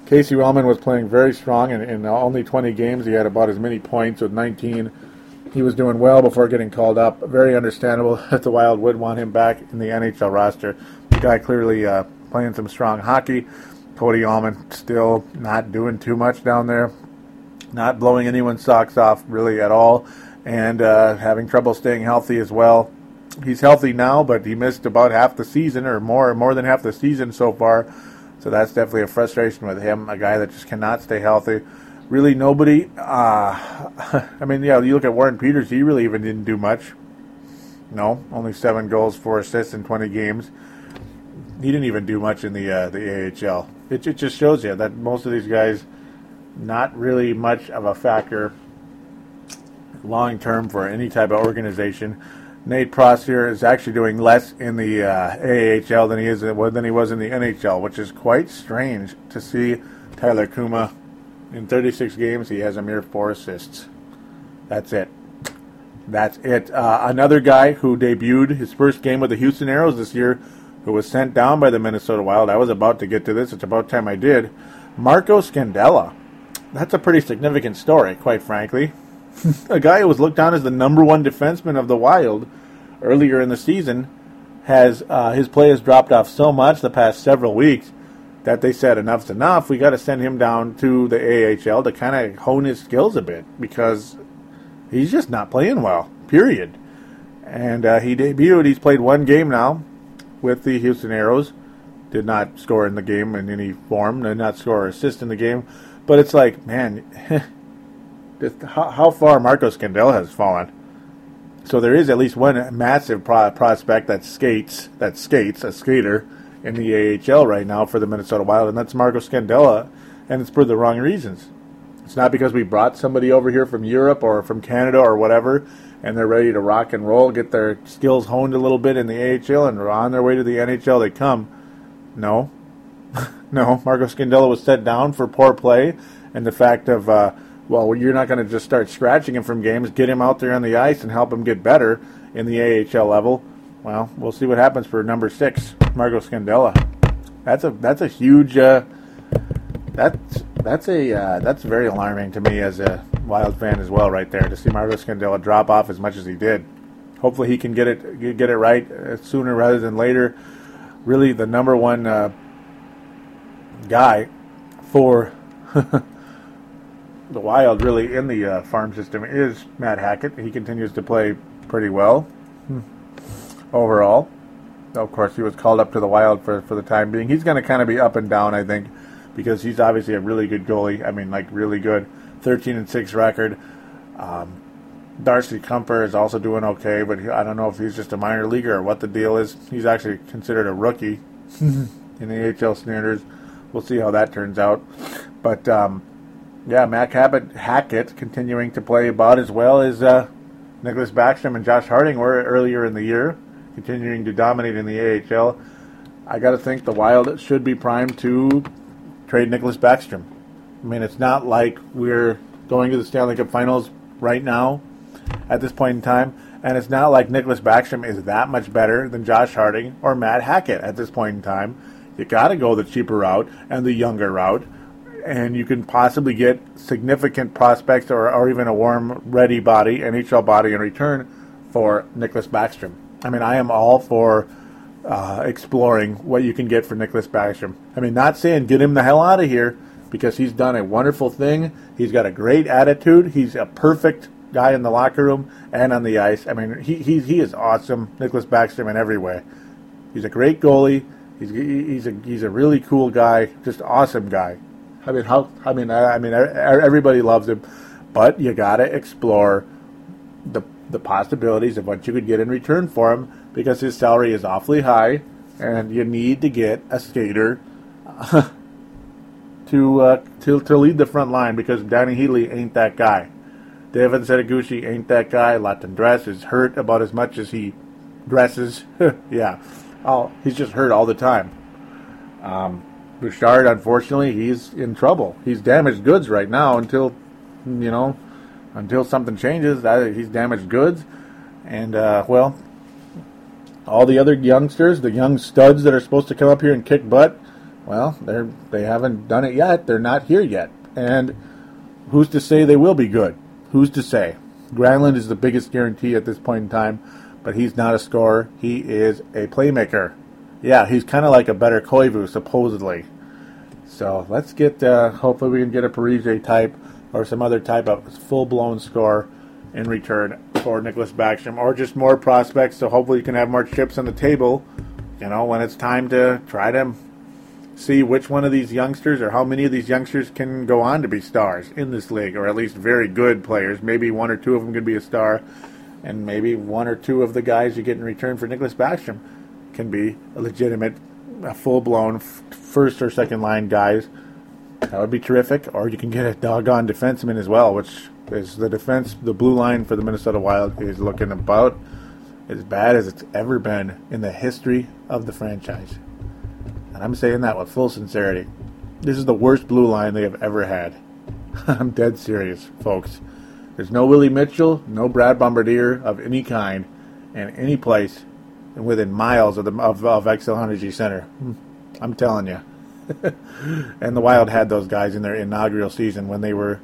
Casey Wellman was playing very strong in, in only 20 games. He had about as many points with 19. He was doing well before getting called up. Very understandable [LAUGHS] that the Wild would want him back in the NHL roster. The guy clearly uh, playing some strong hockey. Cody Almond still not doing too much down there, not blowing anyone's socks off really at all and uh, having trouble staying healthy as well. He's healthy now, but he missed about half the season or more, more than half the season so far. So that's definitely a frustration with him, a guy that just cannot stay healthy. Really, nobody. Uh, [LAUGHS] I mean, yeah, you look at Warren Peters; he really even didn't do much. No, only seven goals, four assists in 20 games. He didn't even do much in the uh, the AHL. It, it just shows you that most of these guys, not really much of a factor long term for any type of organization. Nate Prosser is actually doing less in the uh, AHL than he is than he was in the NHL, which is quite strange to see. Tyler Cuma, in 36 games, he has a mere four assists. That's it. That's it. Uh, another guy who debuted his first game with the Houston Aeros this year, who was sent down by the Minnesota Wild. I was about to get to this. It's about time I did. Marco Scandella that's a pretty significant story, quite frankly. [LAUGHS] a guy who was looked on as the number one defenseman of the Wild earlier in the season has uh, his play has dropped off so much the past several weeks that they said enough's enough. We got to send him down to the AHL to kind of hone his skills a bit because he's just not playing well. Period. And uh, he debuted. He's played one game now with the Houston Aeros. Did not score in the game in any form. Did not score or assist in the game. But it's like, man, [LAUGHS] how, how far Marco Scandella has fallen. So there is at least one massive pro- prospect that skates, that skates, a skater in the AHL right now for the Minnesota Wild, and that's Marco Scandella, and it's for the wrong reasons. It's not because we brought somebody over here from Europe or from Canada or whatever, and they're ready to rock and roll, get their skills honed a little bit in the AHL, and are on their way to the NHL. They come. No, [LAUGHS] no. Marco Scandella was set down for poor play, and the fact of uh, well, you're not going to just start scratching him from games. Get him out there on the ice and help him get better in the AHL level. Well, we'll see what happens for number six, Marco Scandella. That's a that's a huge. Uh, that's that's a uh, that's very alarming to me as a Wild fan as well, right there to see Marco Scandella drop off as much as he did. Hopefully, he can get it get it right uh, sooner rather than later. Really, the number one uh, guy for [LAUGHS] the Wild really in the uh, farm system is Matt Hackett. He continues to play pretty well hmm. Overall. Of course, he was called up to the Wild for, for the time being. He's going to kind of be up and down, I think, because he's obviously a really good goalie. I mean, like really good, 13 and six record. Um, Darcy Kuemper is also doing okay, but he, I don't know if he's just a minor leaguer or what the deal is. He's actually considered a rookie [LAUGHS] in the AHL standards. We'll see how that turns out. But um, yeah, Matt Hackett, Hackett continuing to play about as well as uh, Nicholas Backstrom and Josh Harding were earlier in the year, continuing to dominate in the AHL. I got to think the Wild should be primed to trade Nicholas Backstrom. I mean, it's not like we're going to the Stanley Cup Finals right now at this point in time, and it's not like Nicholas Backstrom is that much better than Josh Harding or Matt Hackett at this point in time. You got to go the cheaper route and the younger route and you can possibly get significant prospects or, or even a warm, ready body, NHL body in return for Nicholas Backstrom. I mean, I am all for uh, exploring what you can get for Nicholas Backstrom. I mean, not saying get him the hell out of here because he's done a wonderful thing. He's got a great attitude. He's a perfect guy in the locker room and on the ice. I mean, he he, he is awesome, Nicholas Backstrom in every way. He's a great goalie. He's he's a he's a really cool guy, just awesome guy. I mean, how? I mean, I, I mean, everybody loves him, but you got to explore the the possibilities of what you could get in return for him because his salary is awfully high, and you need to get a skater [LAUGHS] to uh, to to lead the front line because Danny Heatley ain't that guy. Devin Setoguchi ain't that guy. Latendresse is hurt about as much as he dresses. [LAUGHS] yeah, oh, he's just hurt all the time. Um, Bouchard, unfortunately, he's in trouble. He's damaged goods right now until, you know, until something changes. That he's damaged goods, and uh, well, all the other youngsters, the young studs that are supposed to come up here and kick butt, well, they're they haven't done it yet. They're not here yet, and who's to say they will be good? Who's to say? Granlund is the biggest guarantee at this point in time, but he's not a scorer. He is a playmaker. Yeah, he's kind of like a better Koivu, supposedly. So let's get, uh, hopefully, we can get a Parise type or some other type of full blown score in return for Nicholas Backstrom, or just more prospects. So hopefully, you can have more chips on the table. You know, when it's time to try to see which one of these youngsters or how many of these youngsters can go on to be stars in this league, or at least very good players. Maybe one or two of them could be a star, and maybe one or two of the guys you get in return for Nicholas Backstrom can be a legitimate, a full blown first or second line guys. That would be terrific. Or you can get a doggone defenseman as well, which is the defense, the blue line for the Minnesota Wild is looking about as bad as it's ever been in the history of the franchise. And I'm saying that with full sincerity. This is the worst blue line they have ever had. [LAUGHS] I'm dead serious, folks. There's no Willie Mitchell, no Brad Bombardir of any kind, in any place and within miles of the of, of Xcel Energy Center. Hmm. I'm telling you, [LAUGHS] and the Wild had those guys in their inaugural season when they were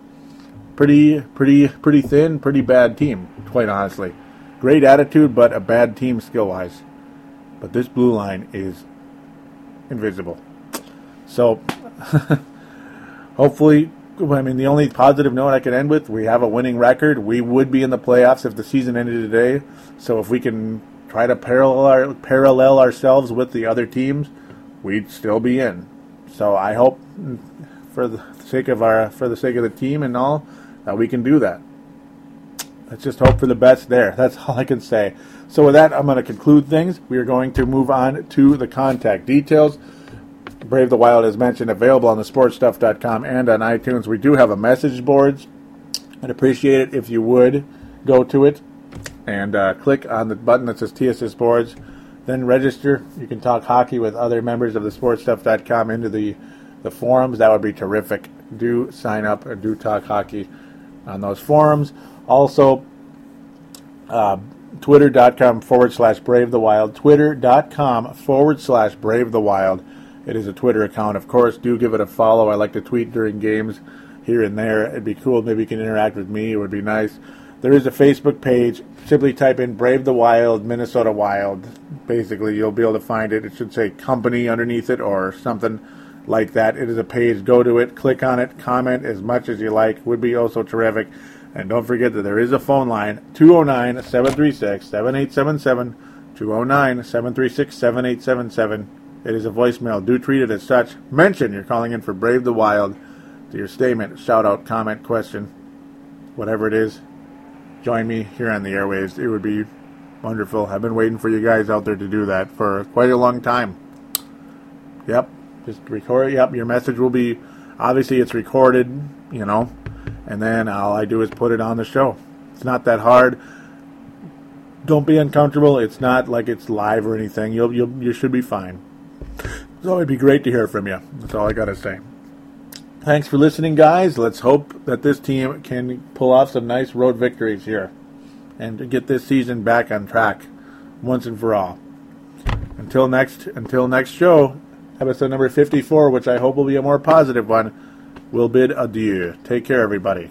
pretty, pretty, pretty thin, pretty bad team, quite honestly. Great attitude, but a bad team skill wise. But this blue line is invisible. So, [LAUGHS] hopefully, I mean, the only positive note I can end with, we have a winning record. We would be in the playoffs if the season ended today. So, if we can try to parallel our, parallel ourselves with the other teams, we'd still be in. So, I hope, for the sake of our, for the sake of the team and all, that we can do that. Let's just hope for the best there. [LAUGHS] That's all I can say. So, with that, I'm going to conclude things. We are going to move on to the contact details. Brave the Wild, as mentioned, available on the sportstuff.com and on iTunes. We do have a message boards. I'd appreciate it if you would go to it and uh, click on the button that says TSS Sports. Then register. You can talk hockey with other members of the sportstuff.com into the, the forums. That would be terrific. Do sign up and do talk hockey on those forums. Also, uh, twitter.com forward slash brave the wild. Twitter.com forward slash brave the wild it is a Twitter account, of course. Do give it a follow. I like to tweet during games here and there. It'd be cool. Maybe you can interact with me. It would be nice. There is a Facebook page. Simply type in Brave the Wild, Minnesota Wild. Basically, you'll be able to find it. It should say company underneath it or something like that. It is a page. Go to it, click on it, comment as much as you like. Would be also terrific. And don't forget that there is a phone line 209 736 7877. 209 736 7877. It is a voicemail. Do treat it as such. Mention you're calling in for Brave the Wild to your statement, shout out, comment, question, whatever it is. Join me here on the airwaves. It would be wonderful. I've been waiting for you guys out there to do that for quite a long time. Yep, just record. Yep, your message will be obviously it's recorded, you know, and then all I do is put it on the show. It's not that hard. Don't be uncomfortable. It's not like it's live or anything. You'll you'll you should be fine. So it'd be great to hear from you. That's all I got to say. Thanks for listening, guys. Let's hope that this team can pull off some nice road victories here and to get this season back on track once and for all. Until next until next show, episode number 54, which I hope will be a more positive one, we'll bid adieu. Take care, everybody.